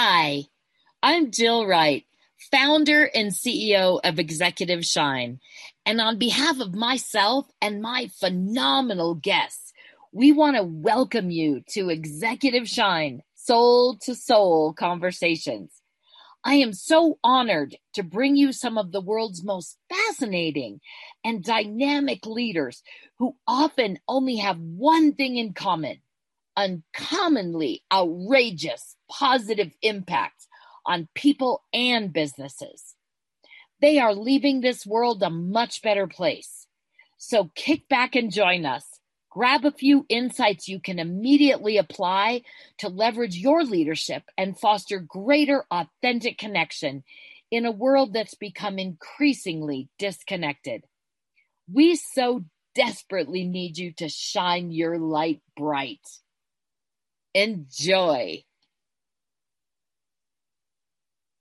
Hi, I'm Jill Wright, founder and CEO of Executive Shine. And on behalf of myself and my phenomenal guests, we want to welcome you to Executive Shine Soul to Soul Conversations. I am so honored to bring you some of the world's most fascinating and dynamic leaders who often only have one thing in common uncommonly outrageous positive impact on people and businesses. They are leaving this world a much better place. So kick back and join us. Grab a few insights you can immediately apply to leverage your leadership and foster greater authentic connection in a world that's become increasingly disconnected. We so desperately need you to shine your light bright. Enjoy.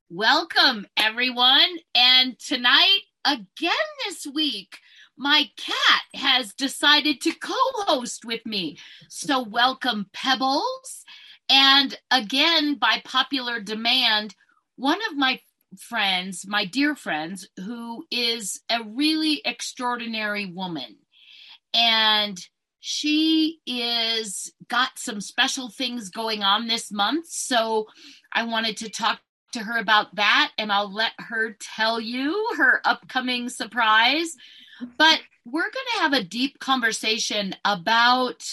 Welcome, everyone. And tonight, again this week, my cat has decided to co host with me. So, welcome, Pebbles. And again, by popular demand, one of my friends, my dear friends, who is a really extraordinary woman. And she is got some special things going on this month. So I wanted to talk to her about that and I'll let her tell you her upcoming surprise. But we're going to have a deep conversation about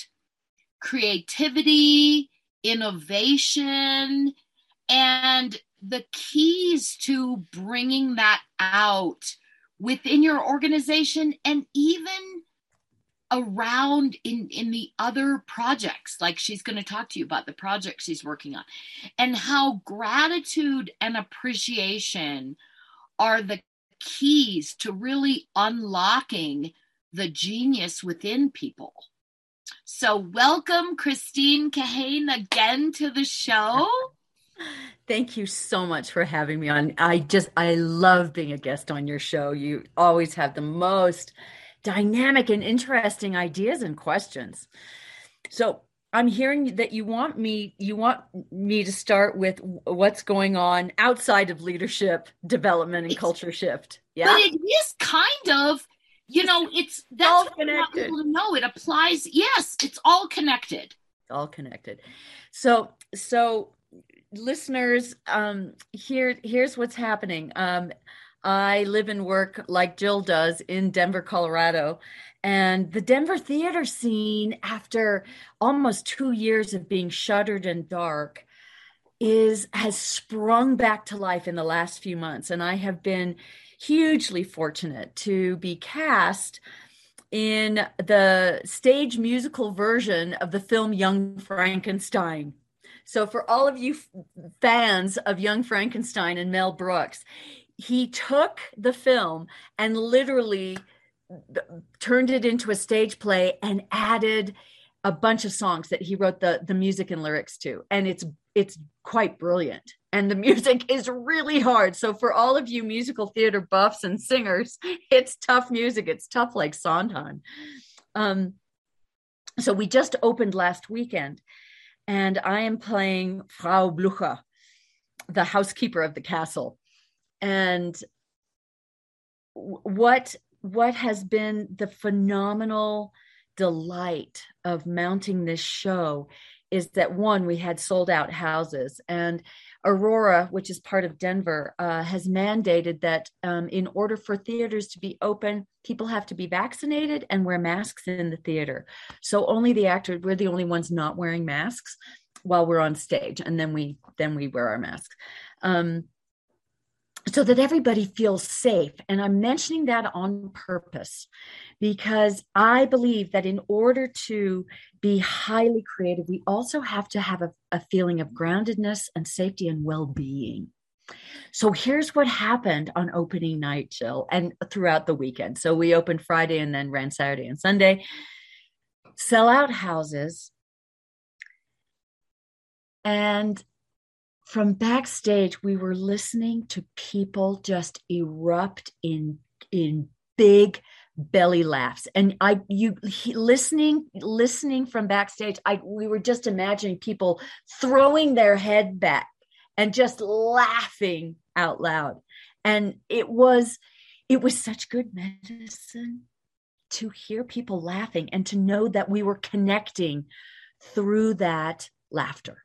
creativity, innovation, and the keys to bringing that out within your organization and even around in in the other projects like she's going to talk to you about the project she's working on and how gratitude and appreciation are the keys to really unlocking the genius within people so welcome christine kahane again to the show Thank you so much for having me on. I just I love being a guest on your show. You always have the most dynamic and interesting ideas and questions. So I'm hearing that you want me you want me to start with what's going on outside of leadership development and it's, culture shift. Yeah. But it is kind of you know it's that's all connected. people to know it applies yes it's all connected all connected so so listeners um here here's what's happening um I live and work like Jill does in Denver, Colorado. And the Denver theater scene, after almost two years of being shuttered and dark, is has sprung back to life in the last few months. And I have been hugely fortunate to be cast in the stage musical version of the film Young Frankenstein. So, for all of you fans of Young Frankenstein and Mel Brooks, he took the film and literally turned it into a stage play and added a bunch of songs that he wrote the the music and lyrics to. And it's it's quite brilliant. And the music is really hard. So for all of you musical theater buffs and singers it's tough music. It's tough like sondheim. Um so we just opened last weekend and i am playing frau blucher the housekeeper of the castle and what what has been the phenomenal delight of mounting this show is that one we had sold out houses and aurora which is part of denver uh, has mandated that um, in order for theaters to be open people have to be vaccinated and wear masks in the theater. So only the actors we're the only ones not wearing masks while we're on stage and then we then we wear our masks. Um, so that everybody feels safe. And I'm mentioning that on purpose because I believe that in order to be highly creative, we also have to have a, a feeling of groundedness and safety and well being. So here's what happened on opening night, Jill, and throughout the weekend. So we opened Friday and then ran Saturday and Sunday. Sell out houses. And from backstage we were listening to people just erupt in in big belly laughs and i you he, listening listening from backstage i we were just imagining people throwing their head back and just laughing out loud. And it was, it was such good medicine to hear people laughing and to know that we were connecting through that laughter.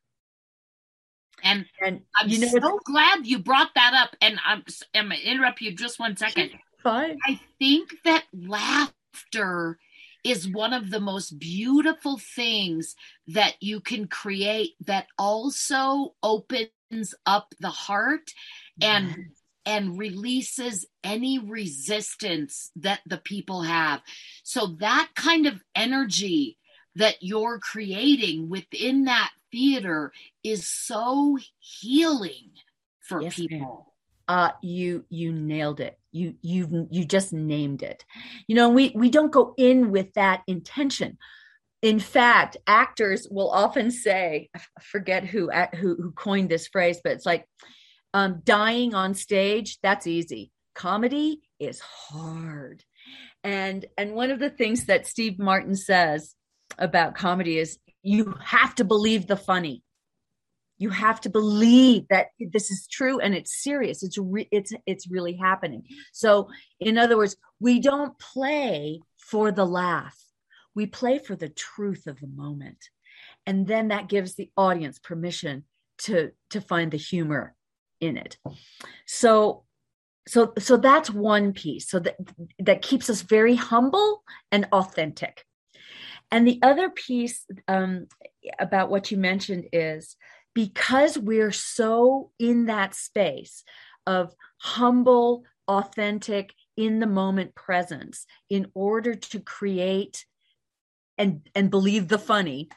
And, and I'm you know, so glad you brought that up. And I'm, I'm going to interrupt you just one second. Fine. I think that laughter is one of the most beautiful things that you can create that also opens up the heart and yes. and releases any resistance that the people have so that kind of energy that you're creating within that theater is so healing for yes, people. Uh, you you nailed it. You you you just named it. You know, we we don't go in with that intention. In fact, actors will often say, I forget who who, who coined this phrase, but it's like um, dying on stage. That's easy. Comedy is hard. And and one of the things that Steve Martin says about comedy is you have to believe the funny. You have to believe that this is true and it's serious. It's re- it's it's really happening. So in other words we don't play for the laugh. We play for the truth of the moment. And then that gives the audience permission to to find the humor in it. So so so that's one piece. So that that keeps us very humble and authentic and the other piece um, about what you mentioned is because we're so in that space of humble, authentic, in the moment presence in order to create and and believe the funny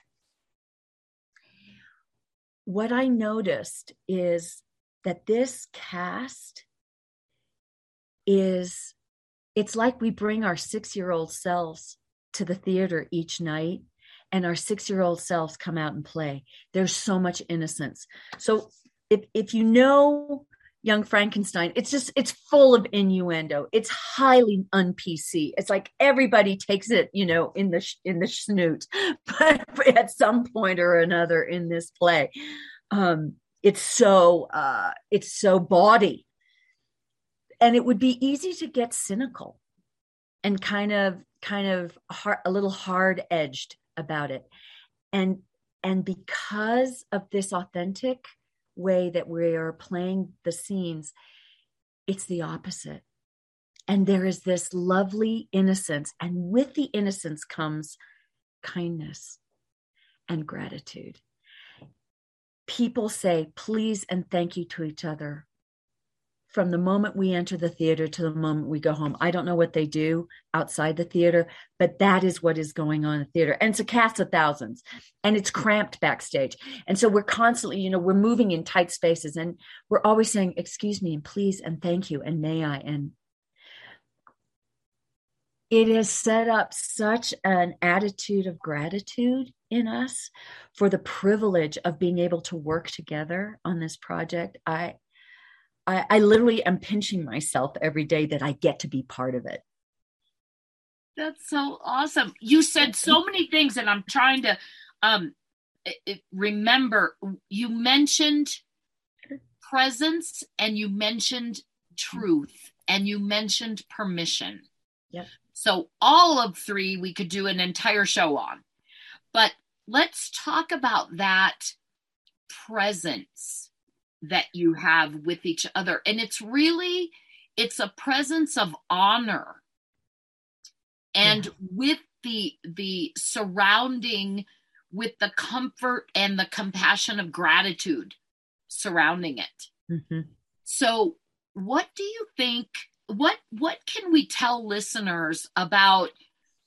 what i noticed is that this cast is it's like we bring our 6 year old selves to the theater each night and our six year old selves come out and play. There's so much innocence. So if, if you know Young Frankenstein, it's just, it's full of innuendo. It's highly un PC. It's like everybody takes it, you know, in the, in the snoot, but at some point or another in this play. Um, it's so, uh, it's so bawdy. And it would be easy to get cynical and kind of kind of hard, a little hard edged about it. And and because of this authentic way that we are playing the scenes it's the opposite. And there is this lovely innocence and with the innocence comes kindness and gratitude. People say please and thank you to each other from the moment we enter the theater to the moment we go home. I don't know what they do outside the theater, but that is what is going on in the theater. And it's a cast of thousands and it's cramped backstage. And so we're constantly, you know, we're moving in tight spaces and we're always saying, excuse me and please and thank you and may I. And it has set up such an attitude of gratitude in us for the privilege of being able to work together on this project. I I, I literally am pinching myself every day that I get to be part of it. That's so awesome. You said so many things, and I'm trying to um, remember. You mentioned presence, and you mentioned truth, and you mentioned permission. Yep. So, all of three we could do an entire show on. But let's talk about that presence that you have with each other and it's really it's a presence of honor and yeah. with the the surrounding with the comfort and the compassion of gratitude surrounding it mm-hmm. so what do you think what what can we tell listeners about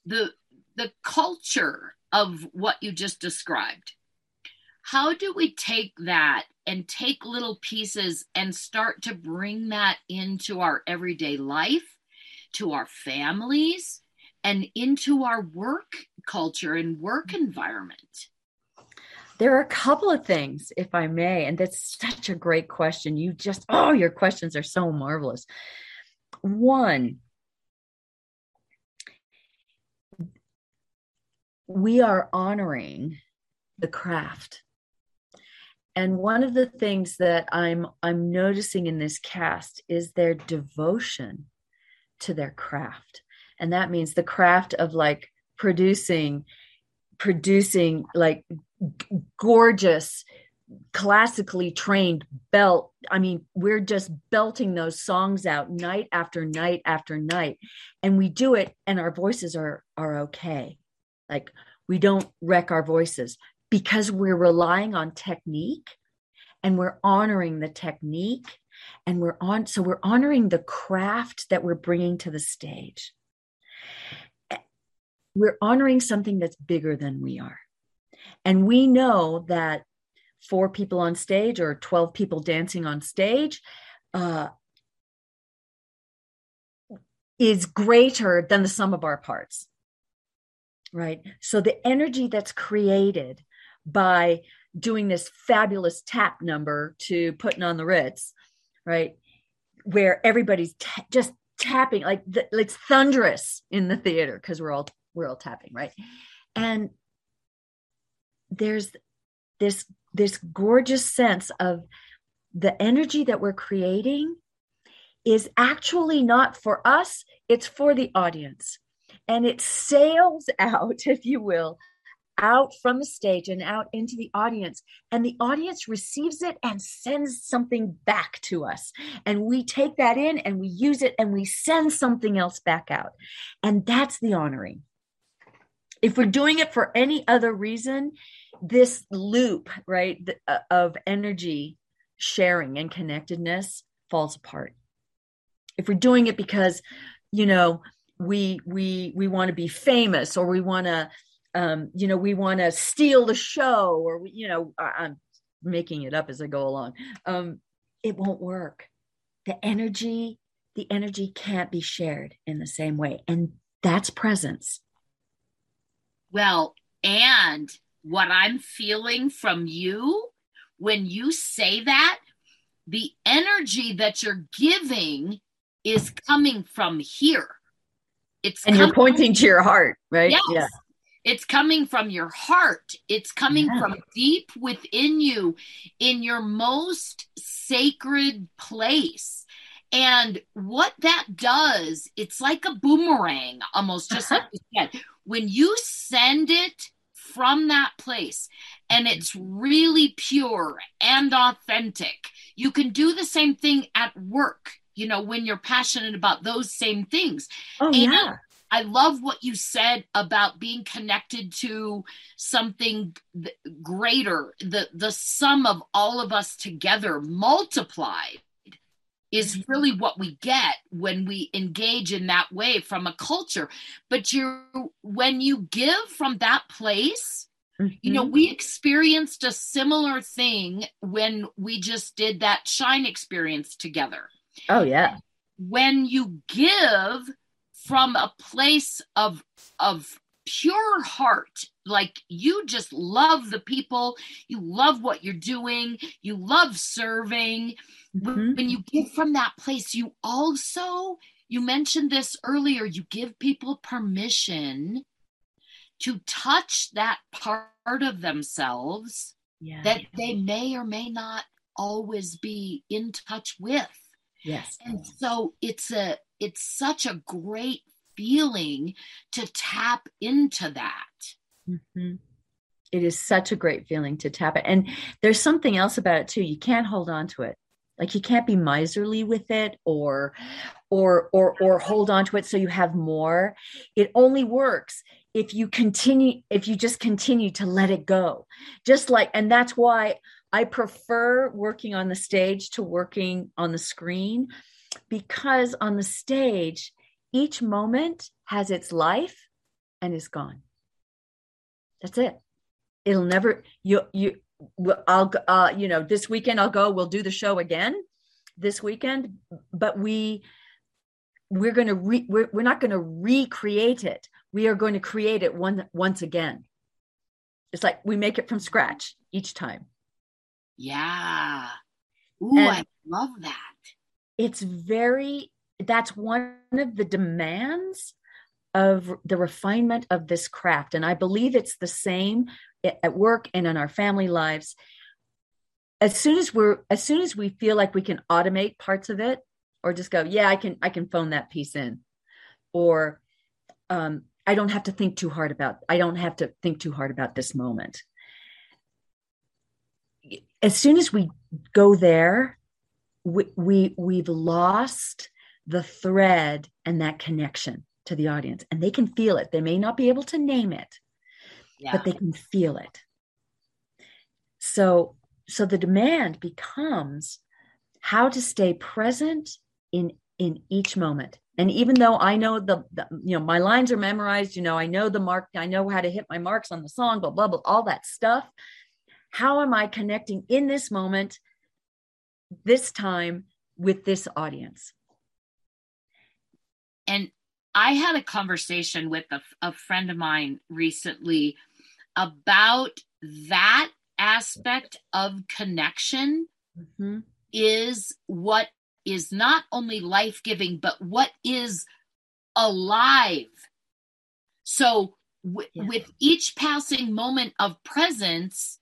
the the culture of what you just described how do we take that and take little pieces and start to bring that into our everyday life, to our families, and into our work culture and work environment? There are a couple of things, if I may, and that's such a great question. You just, oh, your questions are so marvelous. One, we are honoring the craft and one of the things that i'm i'm noticing in this cast is their devotion to their craft. And that means the craft of like producing producing like g- gorgeous classically trained belt. I mean we're just belting those songs out night after night after night. And we do it and our voices are are okay. Like we don't wreck our voices because we're relying on technique and we're honoring the technique and we're on so we're honoring the craft that we're bringing to the stage. We're honoring something that's bigger than we are. And we know that four people on stage or 12 people dancing on stage uh, is greater than the sum of our parts right? So the energy that's created by doing this fabulous tap number to putting on the ritz right? Where everybody's t- just tapping like the, it's thunderous in the theater because we're all we're all tapping right? And there's this this gorgeous sense of the energy that we're creating is actually not for us it's for the audience. And it sails out if you will out from the stage and out into the audience. And the audience receives it and sends something back to us. And we take that in and we use it and we send something else back out. And that's the honoring. If we're doing it for any other reason this loop right uh, of energy sharing and connectedness falls apart. If we're doing it because you know we we we want to be famous or we want to um, you know, we want to steal the show, or we, you know, I, am making it up as I go along. Um, it won't work. The energy, the energy can't be shared in the same way, and that's presence. Well, and what I'm feeling from you when you say that, the energy that you're giving is coming from here. It's and you're pointing to your heart, right? Yes. Yeah. It's coming from your heart. It's coming yeah. from deep within you in your most sacred place. And what that does, it's like a boomerang, almost just like uh-huh. you said. When you send it from that place and it's really pure and authentic, you can do the same thing at work, you know, when you're passionate about those same things. Oh, and yeah. I love what you said about being connected to something greater. The the sum of all of us together multiplied is mm-hmm. really what we get when we engage in that way from a culture. But you when you give from that place, mm-hmm. you know, mm-hmm. we experienced a similar thing when we just did that shine experience together. Oh yeah. When you give from a place of of pure heart. Like you just love the people. You love what you're doing. You love serving. Mm-hmm. when you give from that place you also you mentioned this earlier you give people permission to touch that part of themselves yeah. that they may or may not always be in touch with. Yes. And so it's a it's such a great feeling to tap into that. Mm-hmm. It is such a great feeling to tap it. And there's something else about it too. You can't hold on to it. Like you can't be miserly with it or or or or hold on to it so you have more. It only works if you continue if you just continue to let it go. Just like and that's why I prefer working on the stage to working on the screen because on the stage each moment has its life and is gone. That's it. It'll never you you I'll uh you know this weekend I'll go we'll do the show again this weekend but we we're going to re, we're, we're not going to recreate it. We are going to create it one once again. It's like we make it from scratch each time. Yeah. Ooh, and I love that it's very that's one of the demands of the refinement of this craft. And i believe it's the same at work and in our family lives. As soon as we're as soon as we feel like we can automate parts of it or just go yeah i can i can phone that piece in. Or um, i don't have to think too hard about i don't have to think too hard about this moment. As soon as we go there we, we we've lost the thread and that connection to the audience. And they can feel it. They may not be able to name it yeah. but they can feel it. So so the demand becomes how to stay present in in each moment. And even though i know the, the, you know my lines are memorized you know i know the mark i know how to hit my marks on the song blah blah blah all that stuff. How am i connecting in this moment this time with this audience and i had a conversation with a, a friend of mine recently about that aspect of connection mm-hmm. is what is not only life giving, but what is alive. So, w- yeah. with each passing moment of presence,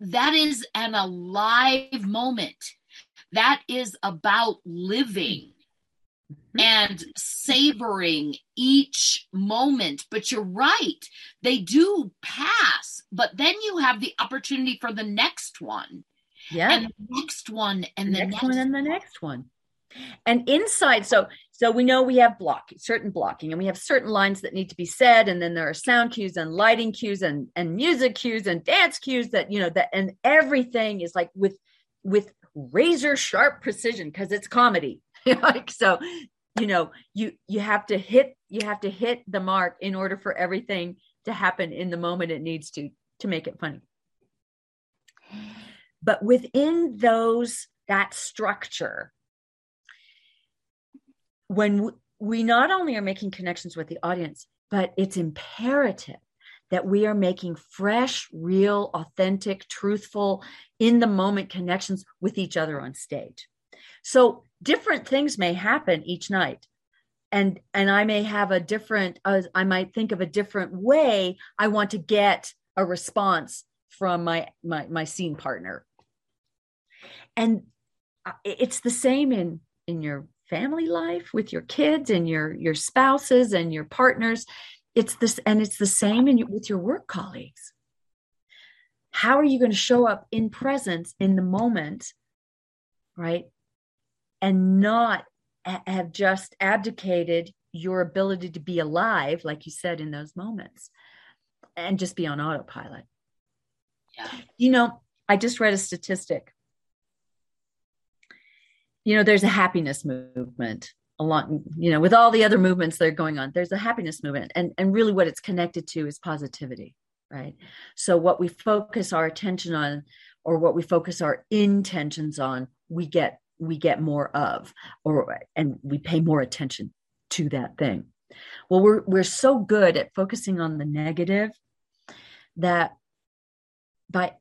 that is an alive moment. That is about living mm-hmm. and savoring each moment. But you're right, they do pass, but then you have the opportunity for the next one yeah and the next one and the, the next, next one and the next one and inside so so we know we have blocking certain blocking and we have certain lines that need to be said and then there are sound cues and lighting cues and and music cues and dance cues that you know that and everything is like with with razor sharp precision because it's comedy. Like so you know you you have to hit you have to hit the mark in order for everything to happen in the moment it needs to to make it funny. But within those, that structure, when we not only are making connections with the audience, but it's imperative that we are making fresh, real, authentic, truthful, in the moment connections with each other on stage. So different things may happen each night. And, and I may have a different, uh, I might think of a different way I want to get a response from my, my, my scene partner and uh, it's the same in in your family life with your kids and your your spouses and your partners. It's this and it's the same in with your work colleagues. How are you going to show up in presence in the moment right and not have just abdicated your ability to be alive like you said in those moments and just be on autopilot? Yeah. you know i just read a statistic you know there's a happiness movement along you know with all the other movements that are going on there's a happiness movement. And and really what it's connected to is positivity right? So what we focus our attention on or what we focus our intentions on we get we get more of or and we pay more attention to that thing. Well we're we're so good at focusing on the negative that by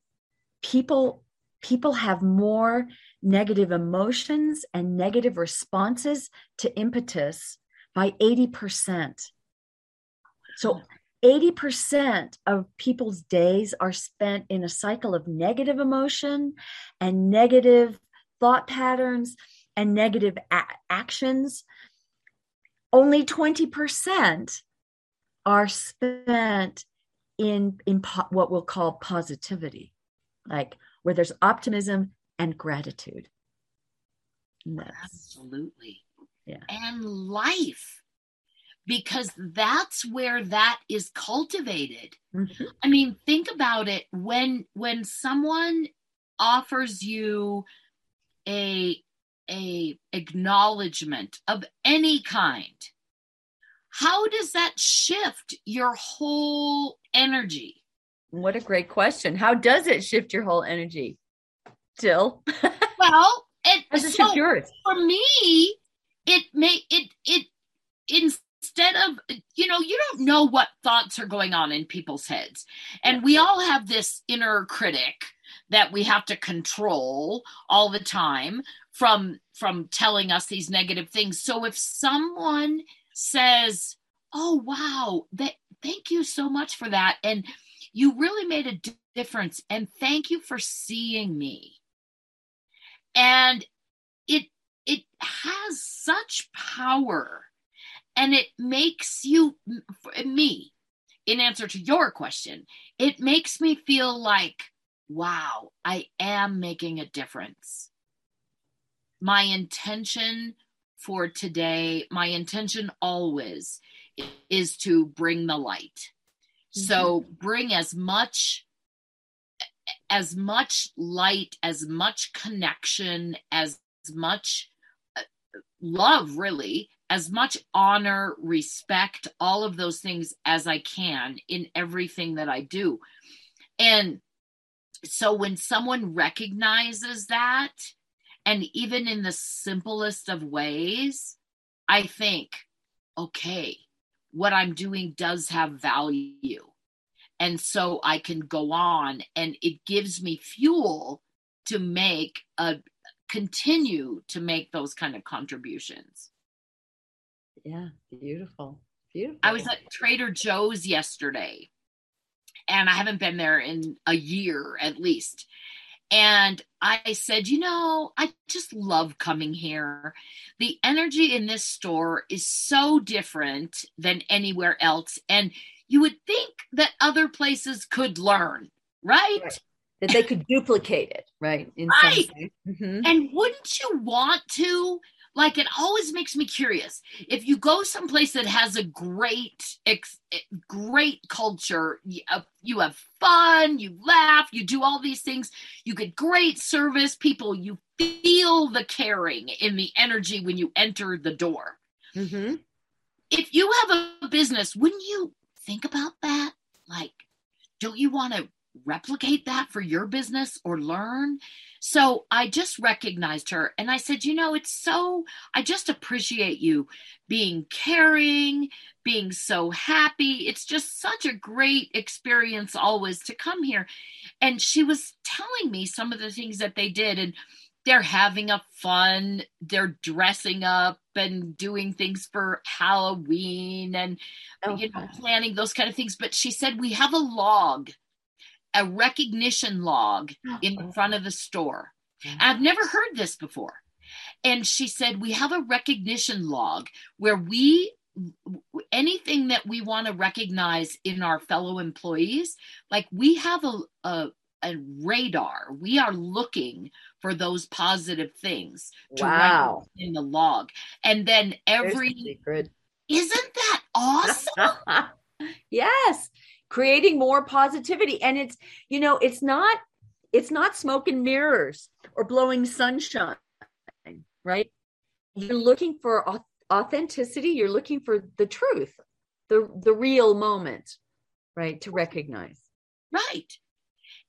people people have more negative emotions and negative responses to impetus by 80%. So 80% of people's days are spent in a cycle of negative emotion and negative thought patterns and negative a- actions. Only 20% are spent in, in po- what we'll call positivity, like where there's optimism and gratitude. Absolutely. Yeah. And life because that's where that is cultivated. Mm-hmm. I mean, think about it when when someone offers you a a acknowledgement of any kind how does that shift your whole energy what a great question. How does it shift your whole energy? Still, well, it so for me, it may it it instead of you know you don't know what thoughts are going on in people's heads, and we all have this inner critic that we have to control all the time from from telling us these negative things. So if someone says, "Oh wow, that thank you so much for that," and you really made a difference. And thank you for seeing me. And it it has such power and it makes you me in answer to your question it makes me feel like wow i am making a difference my intention for today my intention always is to bring the light. So bring as much as much light as much connection as much uh, love really as much honor, respect, all of those things as I can in everything that I do. And so when someone recognizes that, and even in the simplest of ways, I think, okay, what I'm doing does have value. And so I can go on and it gives me fuel to make a continue to make those kind of contributions. Yeah, beautiful. Beautiful. I was at Trader Joe's yesterday and I haven't been there in a year at least. And I said, you know, I just love coming here. The energy in this store is so different than anywhere else. And you would think that other places could learn, right? right. That they could duplicate it, right? In right. Mm-hmm. And wouldn't you want to? Like it always makes me curious. If you go someplace that has a great ex, great culture uh, you have fun you laugh you do all these things you get great service people you feel the caring in the energy when you enter the door. Mm-hmm. if you have a business wouldn't you think about that? Like don't you want to replicate that for your business or learn. So I just recognized her and I said, You know, it's so, I just appreciate you being caring, being so happy. It's just such a great experience always to come here. And she was telling me some of the things that they did. And they're having a fun they're dressing up and doing things for halloween and okay. you know planning those kind of things but she said we have a log a recognition log in front of the store. I've never heard this before. And she said, We have a recognition log where we, anything that we want to recognize in our fellow employees, like we have a, a, a radar. We are looking for those positive things to wow. in the log. And then every. Isn't that awesome? yes creating more positivity. And it's you know it's not it's not smoke and mirrors or blowing sunshine right? You're looking for authenticity. You're looking for the truth the the real moment right to recognize. Right.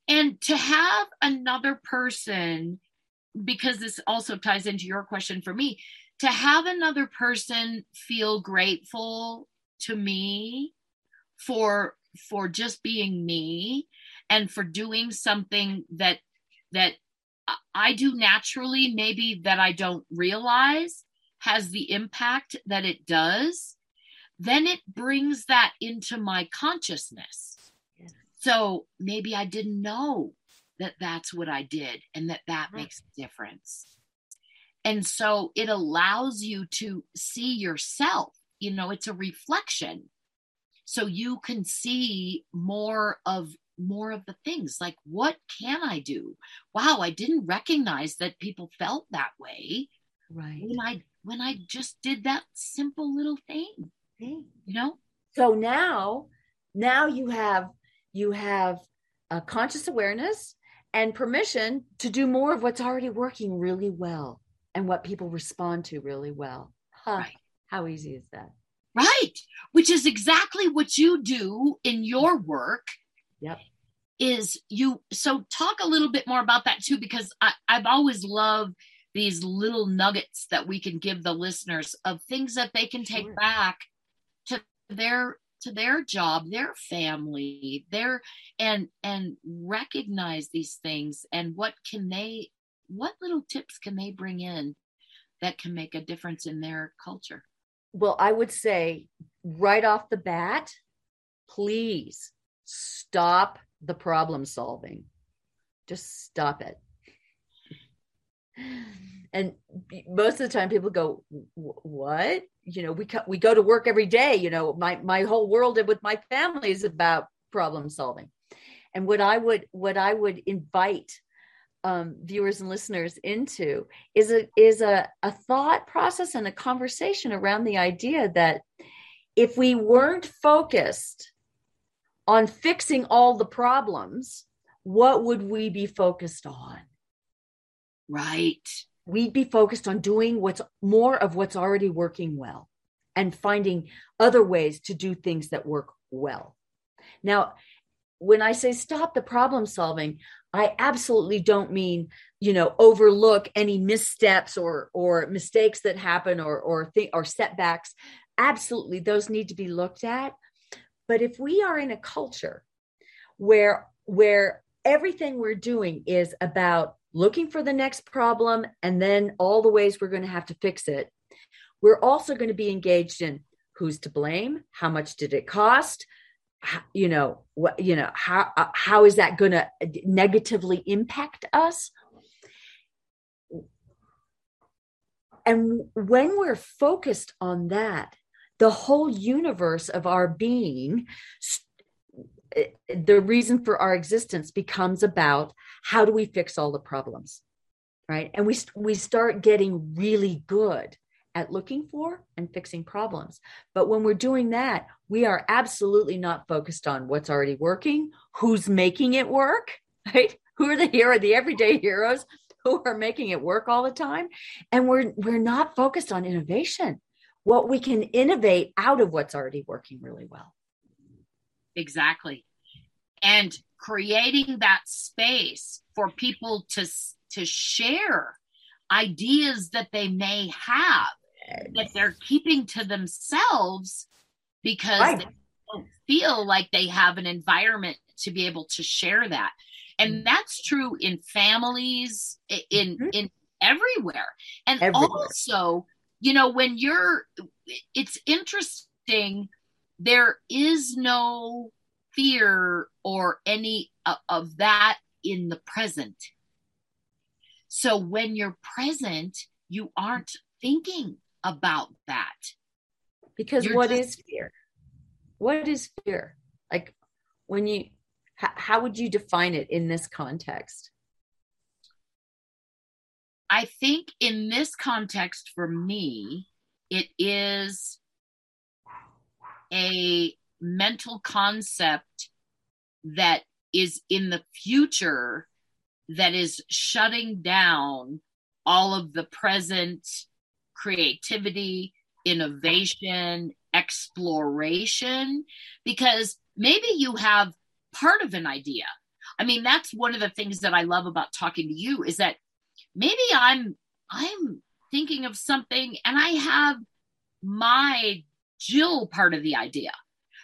And to have another person because this also ties into your question for me to have another person feel grateful to me for for just being me and for doing something that that I do naturally maybe that I don't realize has the impact that it does then it brings that into my consciousness. So maybe I didn't know that that's what I did and that that right. makes a difference. And so it allows you to see yourself. You know it's a reflection so you can see more of more of the things like what can i do? Wow i didn't recognize that people felt that way right. when i when i just did that simple little thing you know? So now now you have you have a conscious awareness and permission to do more of what's already working really well and what people respond to really well. Huh. right. how easy is that Right. Which is exactly what you do in your work. Yep. Is you so talk a little bit more about that too, because I, I've always loved these little nuggets that we can give the listeners of things that they can take sure. back to their to their job their family their and and recognize these things and what can they what little tips can they bring in that can make a difference in their culture well, I would say right off the bat, please stop the problem solving. Just stop it. And most of the time people go, what? You know, we, co- we go to work every day. You know, my, my whole world with my family is about problem solving. And what I would, what I would invite um, viewers and listeners into is a is a, a thought process and a conversation around the idea that if we weren't focused on fixing all the problems, what would we be focused on? Right. We'd be focused on doing what's more of what's already working well and finding other ways to do things that work well. Now, when I say stop the problem solving, I absolutely don't mean, you know, overlook any missteps or or mistakes that happen or or th- or setbacks. Absolutely, those need to be looked at. But if we are in a culture where where everything we're doing is about looking for the next problem and then all the ways we're going to have to fix it, we're also going to be engaged in who's to blame, how much did it cost, you know what you know how uh, how is that going to negatively impact us? And when we're focused on that the whole universe of our being eh, the reason for our existence becomes about how do we fix all the problems right? And we we start getting really good at looking for and fixing problems. But when we're doing that, we are absolutely not focused on what's already working, who's making it work, right? Who are the hero, the everyday heroes who are making it work all the time? And we're we're not focused on innovation. What we can innovate out of what's already working really well. Exactly. And creating that space for people to to share ideas that they may have that they're keeping to themselves because right. they don't feel like they have an environment to be able to share that. And mm-hmm. that's true in families, in mm-hmm. in everywhere. And everywhere. also, you know, when you're it's interesting, there is no fear or any of that in the present. So when you're present, you aren't thinking about that. Because You're what just, is fear? What is fear? Like when you, h- how would you define it in this context? I think in this context for me, it is a mental concept that is in the future that is shutting down all of the present creativity, innovation, exploration, because maybe you have part of an idea. I mean, that's one of the things that I love about talking to you is that maybe I'm I'm thinking of something and I have my Jill part of the idea.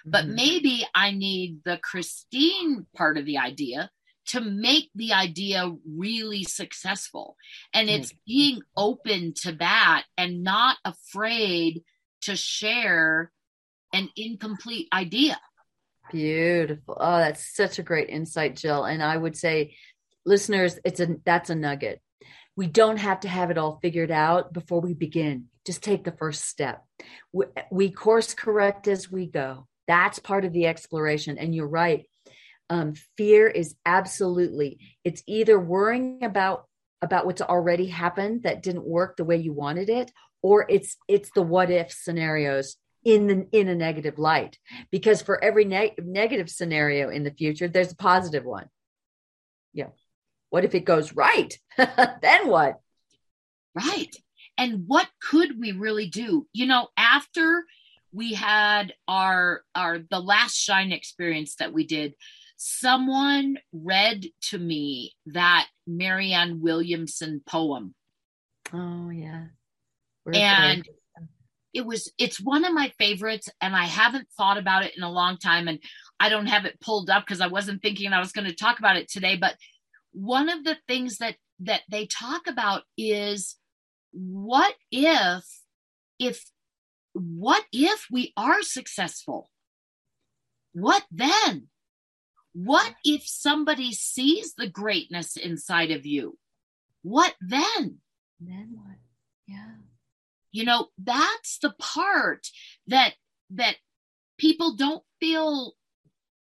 But mm-hmm. maybe I need the Christine part of the idea to make the idea really successful. And mm. it's being open to that and not afraid to share an incomplete idea. Beautiful. Oh, that's such a great insight, Jill. And I would say, listeners, it's a that's a nugget. We don't have to have it all figured out before we begin. Just take the first step. We, we course correct as we go. That's part of the exploration. And you're right um, fear is absolutely it's either worrying about about what's already happened that didn't work the way you wanted it or it's it's the what if scenarios in the in a negative light. Because for every ne- negative scenario in the future there's a positive one. Yeah. What if it goes right? Then what? Right. And what could we really do? You know after we had our our the last shine experience that we did someone read to me that Marianne Williamson poem. Oh yeah. We're and it was it's one of my favorites and I haven't thought about it in a long time and I don't have it pulled up because I wasn't thinking I was going to talk about it today but one of the things that that they talk about is what if if what if we are successful what then What if somebody sees the greatness inside of you? What then? Then what? Yeah. You know, that's the part that that people don't feel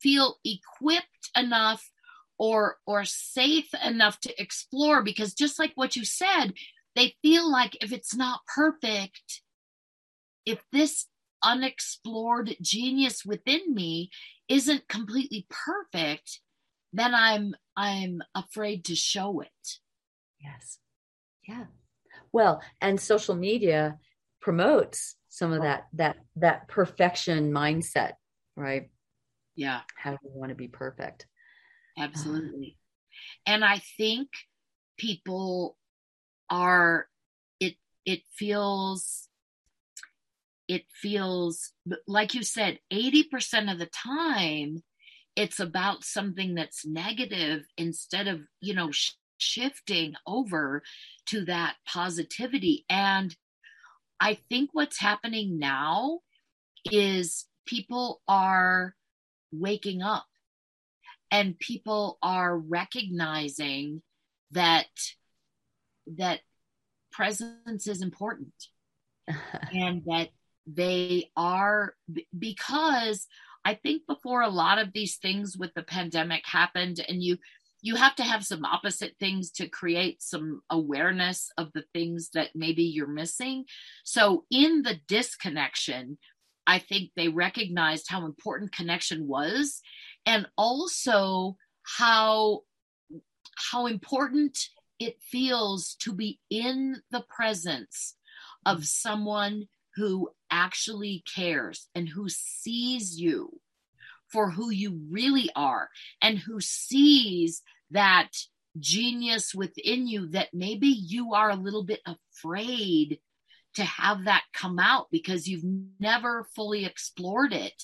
feel equipped enough or or safe enough to explore because just like what you said they feel like if it's not perfect if this unexplored genius within me isn't completely perfect then i'm i'm afraid to show it. Yes. Yeah. Well and social media promotes some of that that that perfection mindset right? Yeah. How do we want to be perfect? Absolutely. And i think people are it it feels it feels like you said 80% of the time it's about something that's negative instead of you know sh- shifting over to that positivity. And i think what's happening now is people are waking up and people are recognizing that that presence is important and that they are because i think before a lot of these things with the pandemic happened and you you have to have some opposite things to create some awareness of the things that maybe you're missing. So in the disconnection i think they recognized how important connection was and also how how important it feels to be in the presence of mm. someone who actually cares and who sees you for who you really are and who sees that genius within you that maybe you are a little bit afraid to have that come out because you've never fully explored it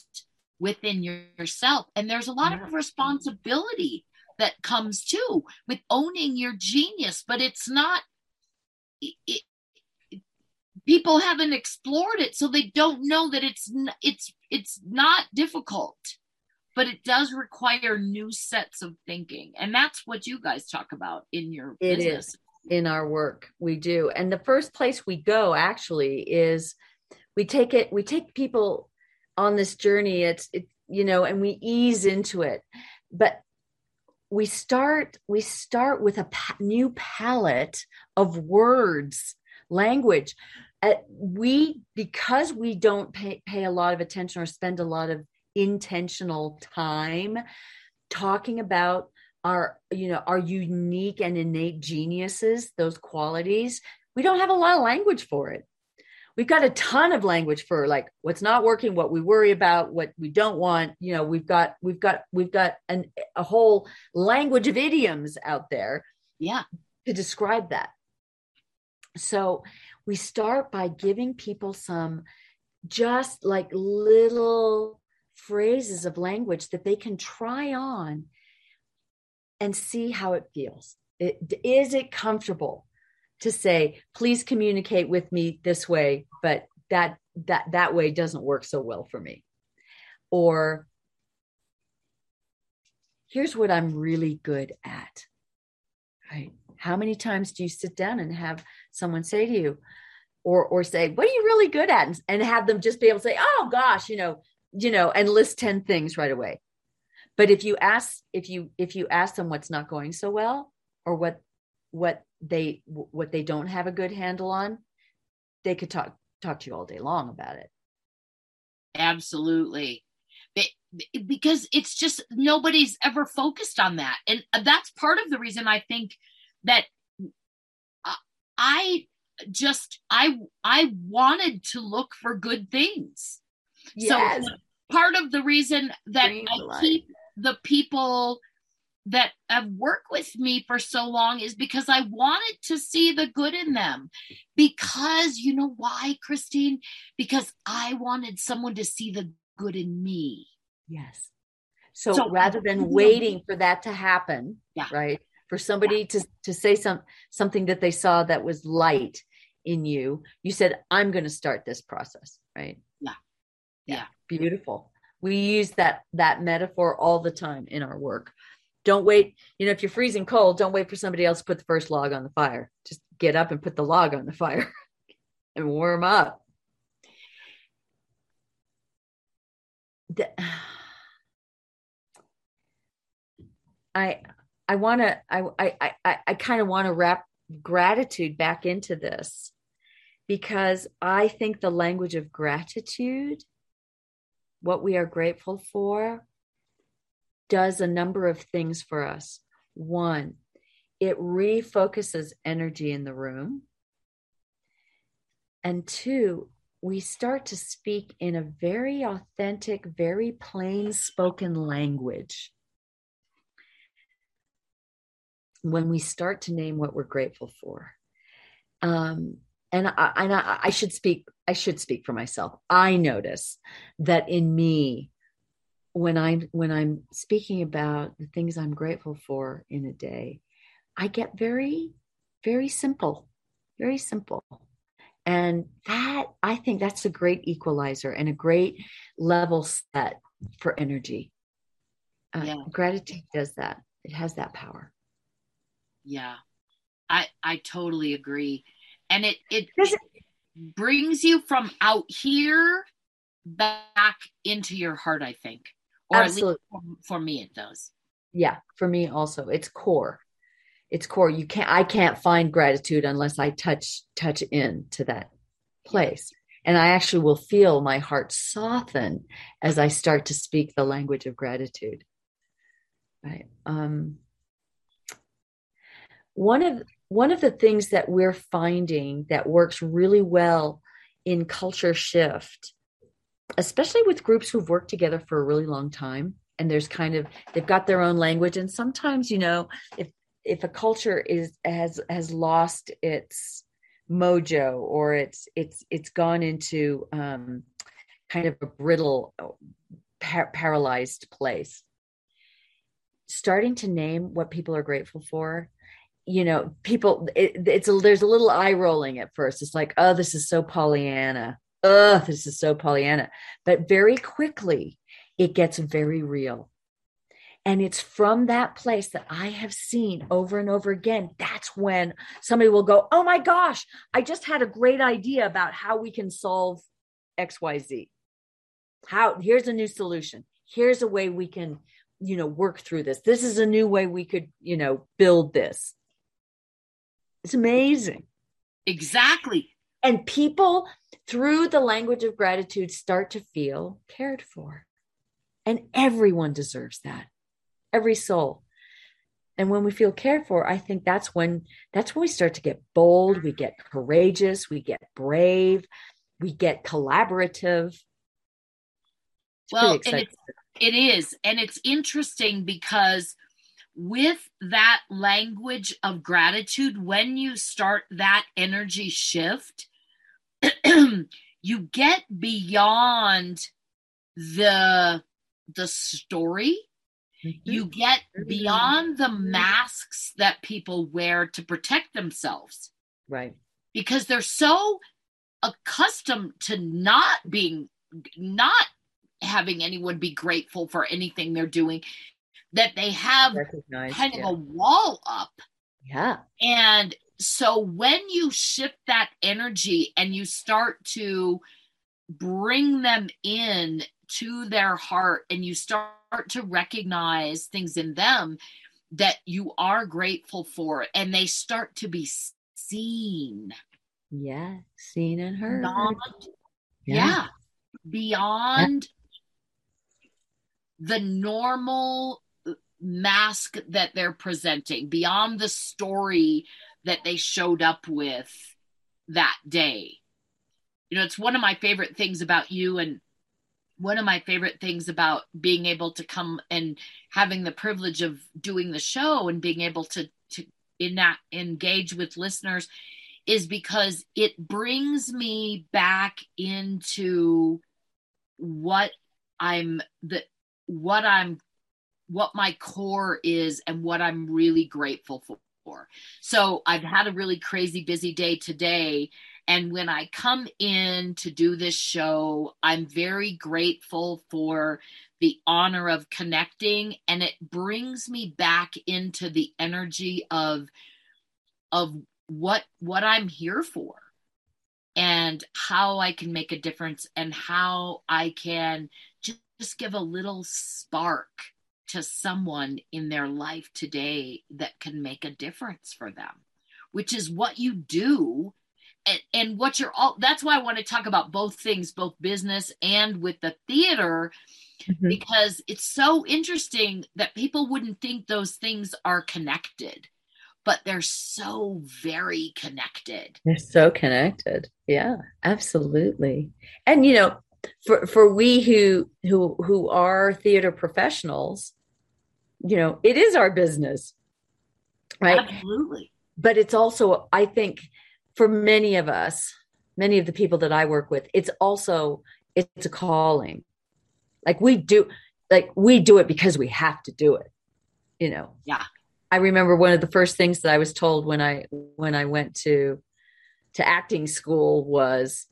within yourself. And there's a lot of responsibility that comes too with owning your genius, but it's not. It, people haven't explored it, so they don't know that it's it's it's not difficult, but it does require new sets of thinking, and that's what you guys talk about in your it business. Is in our work we do and the first place we go actually is we take it we take people on this journey it's it you know and we ease into it but we start we start with a pa- new palette of words language uh, we because we don't pay, pay a lot of attention or spend a lot of intentional time talking about our you know our unique and innate geniuses those qualities we don't have a lot of language for it. We've got a ton of language for like what's not working what we worry about what we don't want. You know we've got we've got we've got an, a whole language of idioms out there yeah. to describe that. So we start by giving people some just like little phrases of language that they can try on and see how it feels. It, is it comfortable to say please communicate with me this way but that that that way doesn't work so well for me. Or here's what i'm really good at. Right how many times do you sit down and have someone say to you or or say what are you really good at? And, and have them just be able to say oh gosh you know you know and list 10 things right away. But if you ask if you if you ask them what's not going so well or what what they what they don't have a good handle on they could talk talk to you all day long about it. Absolutely. Because it's just nobody's ever focused on that. And that's part of the reason i think that i just i i wanted to look for good things yes. so part of the reason that i keep the people that have worked with me for so long is because I wanted to see the good in them. Because you know why, Christine? Because I wanted someone to see the good in me. Yes. So, so rather than waiting for that to happen, yeah. right? For somebody yeah. to to say some something that they saw that was light in you, you said, "I'm going to start this process." Right? Yeah. Yeah. Beautiful. We use that that metaphor all the time in our work. Don't wait, you know, if you're freezing cold, don't wait for somebody else to put the first log on the fire. Just get up and put the log on the fire and warm up. The, I I want to I I I, I kind of want to wrap gratitude back into this because I think the language of gratitude, what we are grateful for, does a number of things for us. One, it refocuses energy in the room. And two, we start to speak in a very authentic, very plain spoken language when we start to name what we're grateful for. Um, and I, and I, I should speak I should speak for myself. I notice that in me, when I'm when I'm speaking about the things I'm grateful for in a day, I get very, very simple, very simple. And that I think that's a great equalizer and a great level set for energy. Uh, yeah. Gratitude does that. It has that power. Yeah, I I totally agree. And it it, it brings you from out here back into your heart i think. Or Absolutely. at least for, for me it does. Yeah for me also. It's core. It's core. You can't i can't find gratitude unless i touch touch in to that place. And i actually will feel my heart soften as i start to speak the language of gratitude. Right. Um one of one of the things that we're finding that works really well in culture shift, especially with groups who've worked together for a really long time, and there's kind of they've got their own language, and sometimes you know if if a culture is has has lost its mojo or it's it's it's gone into um, kind of a brittle par- paralyzed place starting to name what people are grateful for you know, people, it, it's a, there's a little eye rolling at first. It's like, oh, this is so Pollyanna. Oh, this is so Pollyanna. But very quickly, it gets very real. And it's from that place that I have seen over and over again. That's when somebody will go, Oh my gosh, I just had a great idea about how we can solve XYZ. How here's a new solution. Here's a way we can, you know, work through this. This is a new way we could, you know, build this. It's amazing. Exactly. And people, through the language of gratitude, start to feel cared for. And everyone deserves that. Every soul. And when we feel cared for, I think that's when that's when we start to get bold, we get courageous, we get brave, we get collaborative. It's well, and it's, it is. And it's interesting because with that language of gratitude, when you start that energy shift, you get beyond the the story. Mm-hmm. you get beyond the masks that people wear to protect themselves. Right. Because they're so accustomed to not being not having anyone be grateful for anything they're doing that they have kind yeah. of a wall up. Yeah. And so when you shift that energy and you start to bring them in to their heart and you start to recognize things in them that you are grateful for and they start to be seen. Yeah, seen and heard. Beyond, yeah. yeah. Beyond yeah. the normal mask that they're presenting, beyond the story that they showed up with that day. You know, it's one of my favorite things about you and one of my favorite things about being able to come and having the privilege of doing the show and being able to to in that engage with listeners is because it brings me back into what I'm the what I'm what my core is and what I'm really grateful for. So I've had a really crazy busy day today And when I come in to do this show, I'm very grateful for the honor of connecting and it brings me back into the energy of of what what I'm here for and how I can make a difference and how I can just, give a little spark to someone in their life today that can make a difference for them, which is what you do. And, and what you're all that's why I want to talk about both things, both business and with the theater, mm-hmm. because it's so interesting that people wouldn't think those things are connected but they're so very connected. They're so connected. Yeah, absolutely. And you know, for for we who who who are theater professionals, you know, it is our business. Right? Absolutely. But it's also I think for many of us, many of the people that I work with, it's also it's a calling. Like we do like we do it because we have to do it. You know. Yeah. I remember one of the first things that I was told when I when I went to to acting school was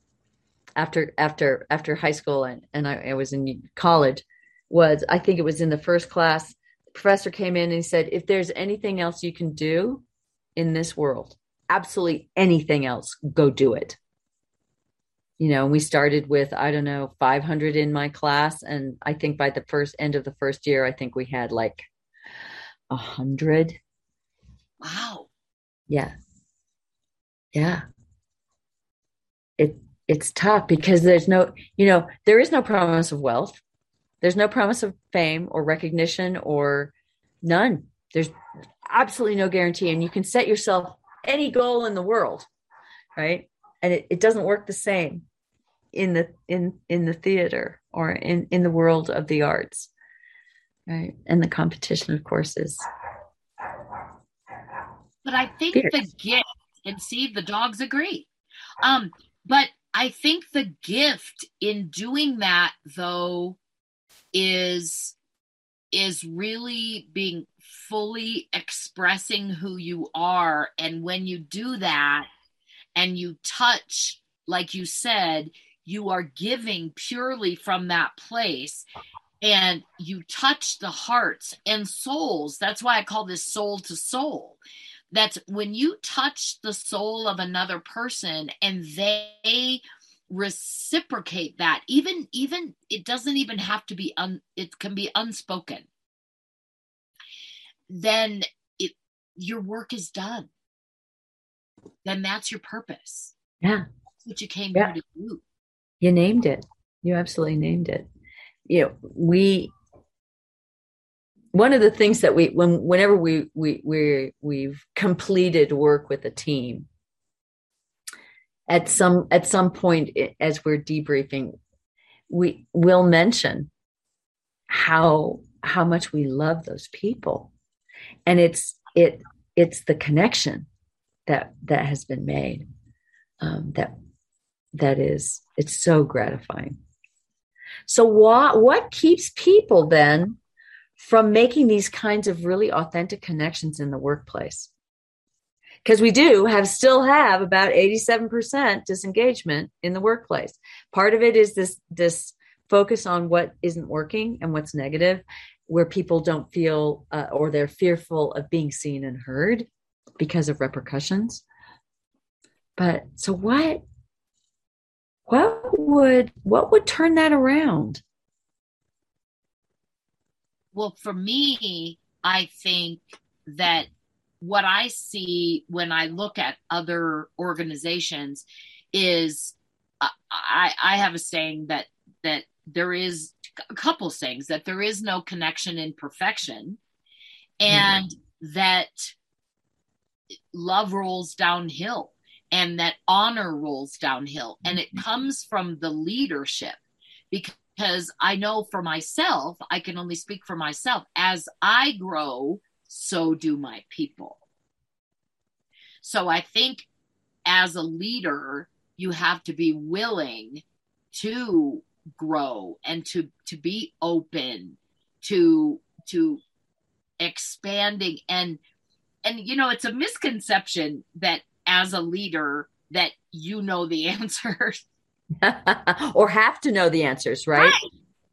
after after after high school and, and I, I was in college was I think it was in the first class professor came in and he said if there's anything else you can do in this world absolutely anything else go do it you know we started with i don't know 500 in my class and i think by the first end of the first year i think we had like a hundred. Wow. Yeah. Yeah. It it's tough because there's no, you know, there is no promise of wealth. There's no promise of fame or recognition or none. There's absolutely no guarantee. And you can set yourself any goal in the world, right? And it, it doesn't work the same in the in in the theater or in in the world of the arts right and the competition of course is but i think fierce. the gift and see the dogs agree um but i think the gift in doing that though is is really being fully expressing who you are and when you do that and you touch like you said you are giving purely from that place and you touch the hearts and souls. That's why I call this soul to soul. That's when you touch the soul of another person and they reciprocate that. Even even it doesn't even have to be un it can be unspoken. Then it your work is done. Then that's your purpose. Yeah. That's what you came yeah. here to do. You named it. You absolutely named it. You know we one of the things that we when whenever we we we we've completed work with a team at some at some point as we're debriefing we will mention how how much we love those people and it's it it's the connection that that has been made um, that that is it's so gratifying so what what keeps people then from making these kinds of really authentic connections in the workplace? Because we do have still have about 87% disengagement in the workplace. Part of it is this this focus on what isn't working and what's negative, where people don't feel uh, or they're fearful of being seen and heard because of repercussions. But so what what would what would turn that around well for me i think that what i see when i look at other organizations is uh, i i have a saying that that there is a couple sayings that there is no connection in perfection and mm-hmm. that love rolls downhill and that honor rolls downhill and it mm-hmm. comes from the leadership because i know for myself i can only speak for myself as i grow so do my people so i think as a leader you have to be willing to grow and to to be open to to expanding and and you know it's a misconception that as a leader that you know the answers. or have to know the answers, right?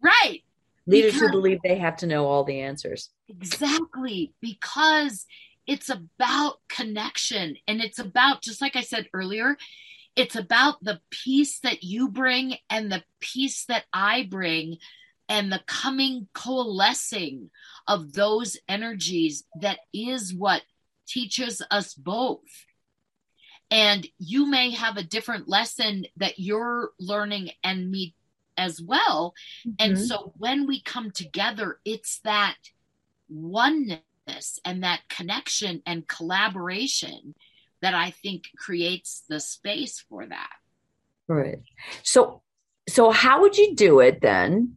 Right. right. Leaders because, who believe they have to know all the answers. Exactly. Because it's about connection and it's about, just like I said earlier, it's about the peace that you bring and the peace that I bring and the coming coalescing of those energies that is what teaches us both. And you may have a different lesson that you're learning and me as well. Mm-hmm. And so when we come together, it's that oneness and that connection and collaboration that I think creates the space for that. Right. So so how would you do it then?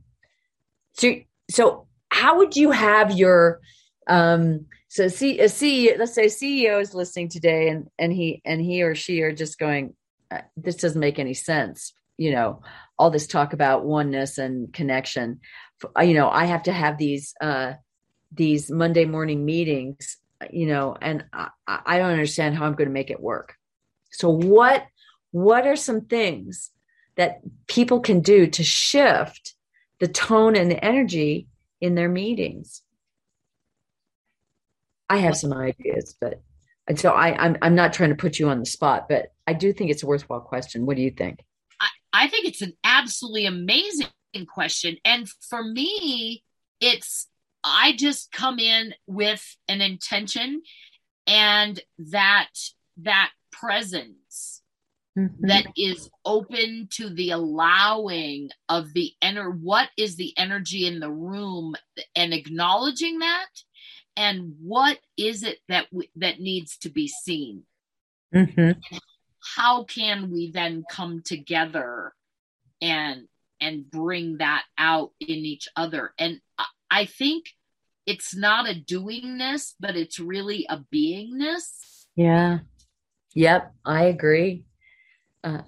So so how would you have your um so see a CEO, let's say CEO is listening today and and he and he or she are just going uh, this doesn't make any sense you know all this talk about oneness and connection uh, you know i have to have these uh these monday morning meetings you know and i, I don't understand how i'm going to make it work so what what are some things that people can do to shift the tone and the energy in their meetings I have some ideas, but and so I, I'm I'm not trying to put you on the spot, but I do think it's a worthwhile question. What do you think? I, think it's an absolutely amazing question. And for me, it's I just come in with an intention and that that presence mm-hmm. that is open to the allowing of the inner what is the energy in the room and acknowledging that and what is it that that needs to be seen mm-hmm. How can we then come together and and bring that out in each other? And i think it's not a doingness but it's really a beingness. Yeah. Yep i agree. Uh,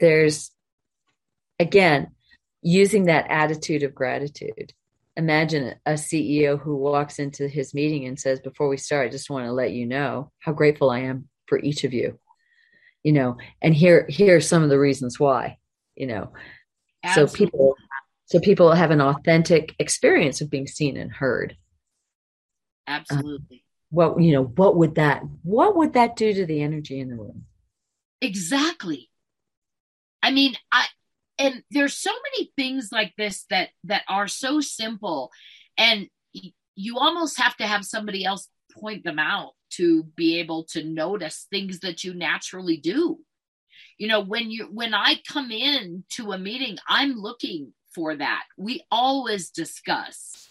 there's again using that attitude of gratitude. Imagine a CEO who walks into his meeting and says, Before we start, I just want to let you know how grateful I am for each of you. You know, and here here are some of the reasons why, you know. Absolutely. So people so people have an authentic experience of being seen and heard. Absolutely. Um, what you know, what would that what would that do to the energy in the room? Exactly. I mean, I and there's so many things like this that that are so simple and you almost have to have somebody else point them out to be able to notice things that you naturally do you know when you when i come in to a meeting i'm looking for that we always discuss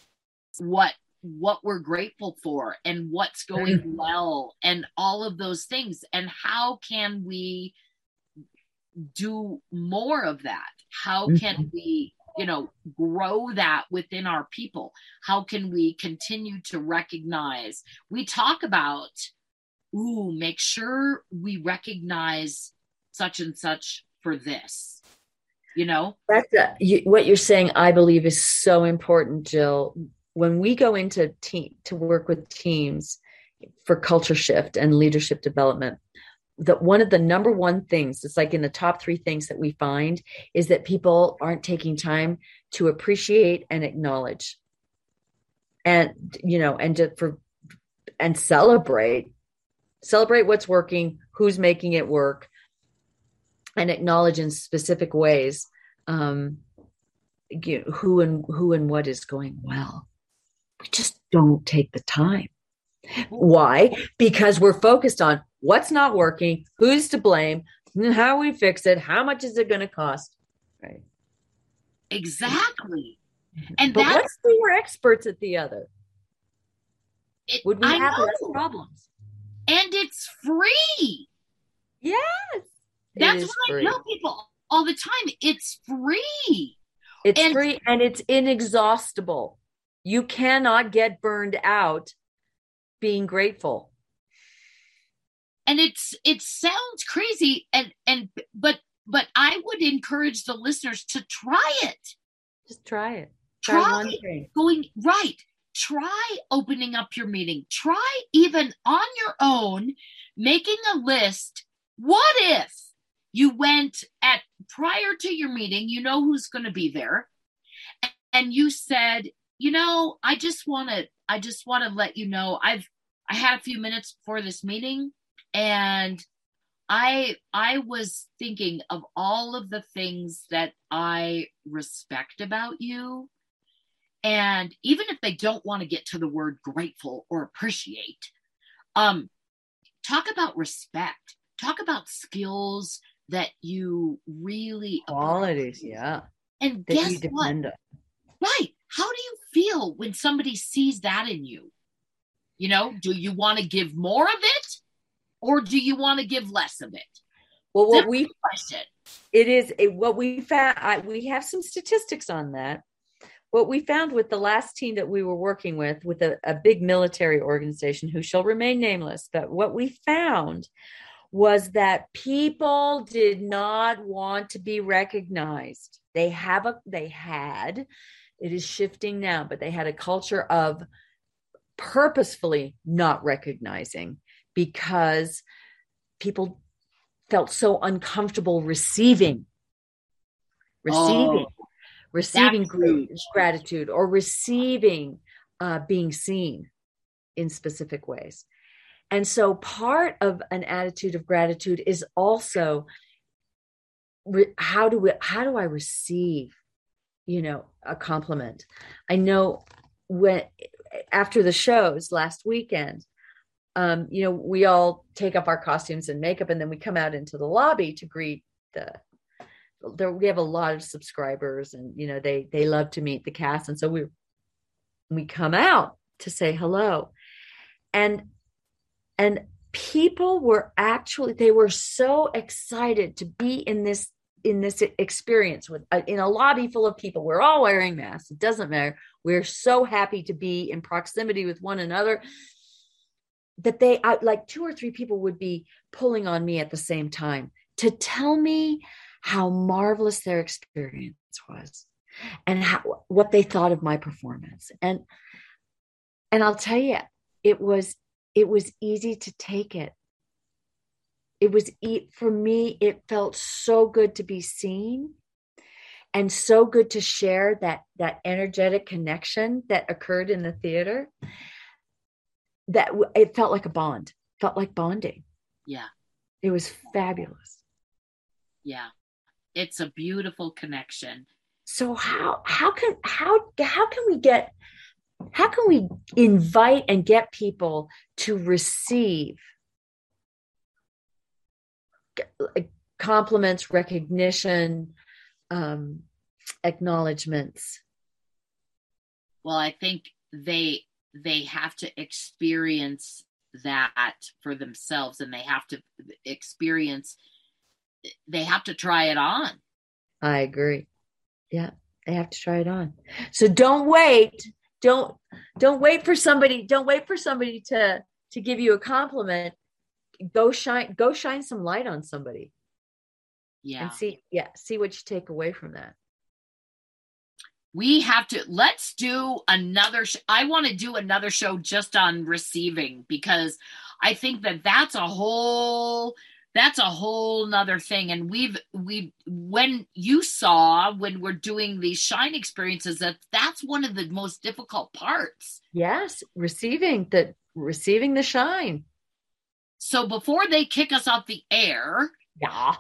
what what we're grateful for and what's going mm-hmm. well and all of those things and how can we do more of that how mm-hmm. can we you know grow that within our people. How can we continue to recognize? We talk about ooh make sure we recognize such and such for this you know? That's a, you, what you're saying i believe is so important jill. When we go into team to work with teams for culture shift and leadership development that one of the number one things it's like in the top three things that we find is that people aren't taking time to appreciate and acknowledge. And you know and to, for and celebrate celebrate what's working who's making it work and acknowledge in specific ways um, you know, who and who and what is going well. We just don't take the time. Why? Because we're focused on what's not working, who's to blame, how we fix it, how much is it going to cost, right? Exactly. Mm-hmm. And but that's, what if we were experts at the other? It, Would we I have know. less problems? And it's free. Yes. That's what free. I tell people all the time. It's free. It's and, free and it's inexhaustible. You cannot get burned out being grateful and it's it sounds crazy and and but but i would encourage the listeners to try it. Just try it. Try, try one thing. going right. Try opening up your meeting. Try even on your own making a list. What if you went at prior to your meeting, you know who's going to be there. And you said, you know, I just want to, I just want to let you know I've, I had a few minutes before this meeting and I, I was thinking of all of the things that I respect about you. And even if they don't want to get to the word grateful or appreciate, um, talk about respect, talk about skills that you really qualities, yeah. And that guess what? On. Right. How do you feel when somebody sees that in you? You know, do you want to give more of it or do you want to give less of it? Well, what we question. It is it, what we found. I, we have some statistics on that. What we found with the last team that we were working with, with a, a big military organization who shall remain nameless, but what we found was that people did not want to be recognized. They have a they had it is shifting now, but they had a culture of purposefully not recognizing because people felt so uncomfortable receiving receiving oh, receiving gratitude or receiving uh, being seen in specific ways. And so part of an attitude of gratitude is also re- how do we how do i receive you know a compliment? I know when after the shows last weekend um you know we all take up our costumes and makeup and then we come out into the lobby to greet the there we have a lot of subscribers and you know they they love to meet the cast. And so we we come out to say hello. And and people were actually they were so excited to be in this in this experience with uh, in a lobby full of people. We're all wearing masks. It doesn't matter. We're so happy to be in proximity with one another that they I, like two or three people would be pulling on me at the same time to tell me how marvelous their experience was and how what they thought of my performance. And and I'll tell you it was it was easy to take it. It was for me it felt so good to be seen and so good to share that that energetic connection that occurred in the theater that it felt like a bond felt like bonding. Yeah. It was fabulous. Yeah. It's a beautiful connection. So how how can how how can we get how can we invite and get people to receive compliments, recognition, um, acknowledgments? Well, I think they they have to experience that for themselves, and they have to experience. They have to try it on. I agree. Yeah, they have to try it on. So don't wait don't don't wait for somebody don't wait for somebody to to give you a compliment go shine go shine some light on somebody yeah and see yeah see what you take away from that we have to let's do another sh- i want to do another show just on receiving because i think that that's a whole that's a whole nother thing. And we've we when you saw when we're doing these shine experiences that that's one of the most difficult parts. Yes receiving the receiving the shine. So before they kick us off the air yeah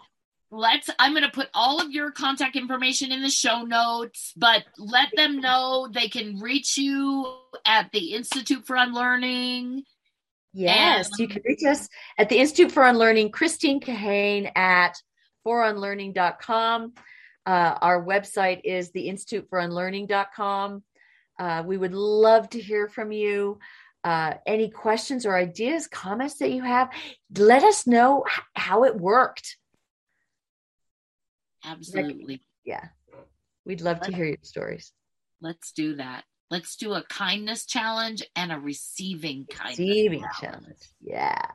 let's i'm going to put all of your contact information in the show notes but let them know they can reach you at the institute for unlearning Yes, and, you can reach us at the Institute for Unlearning, Christine Kahane at forunlearning.com. Uh, our website is the Institute for Unlearning.com. Uh, we would love to hear from you. Uh, any questions or ideas, comments that you have, let us know how it worked. Absolutely. Yeah. We'd love to hear your stories. Let's do that. Let's do a kindness challenge and a receiving kindness receiving challenge. challenge. Yeah.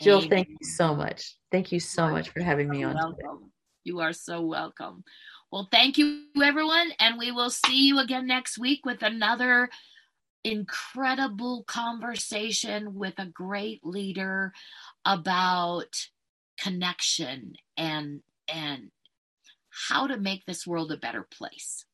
Jill, Amen. thank you so much. Thank you so much for having me on. Welcome. Today. You are so welcome. Well, thank you, everyone. And we will see you again next week with another incredible conversation with a great leader about connection and and how to make this world a better place.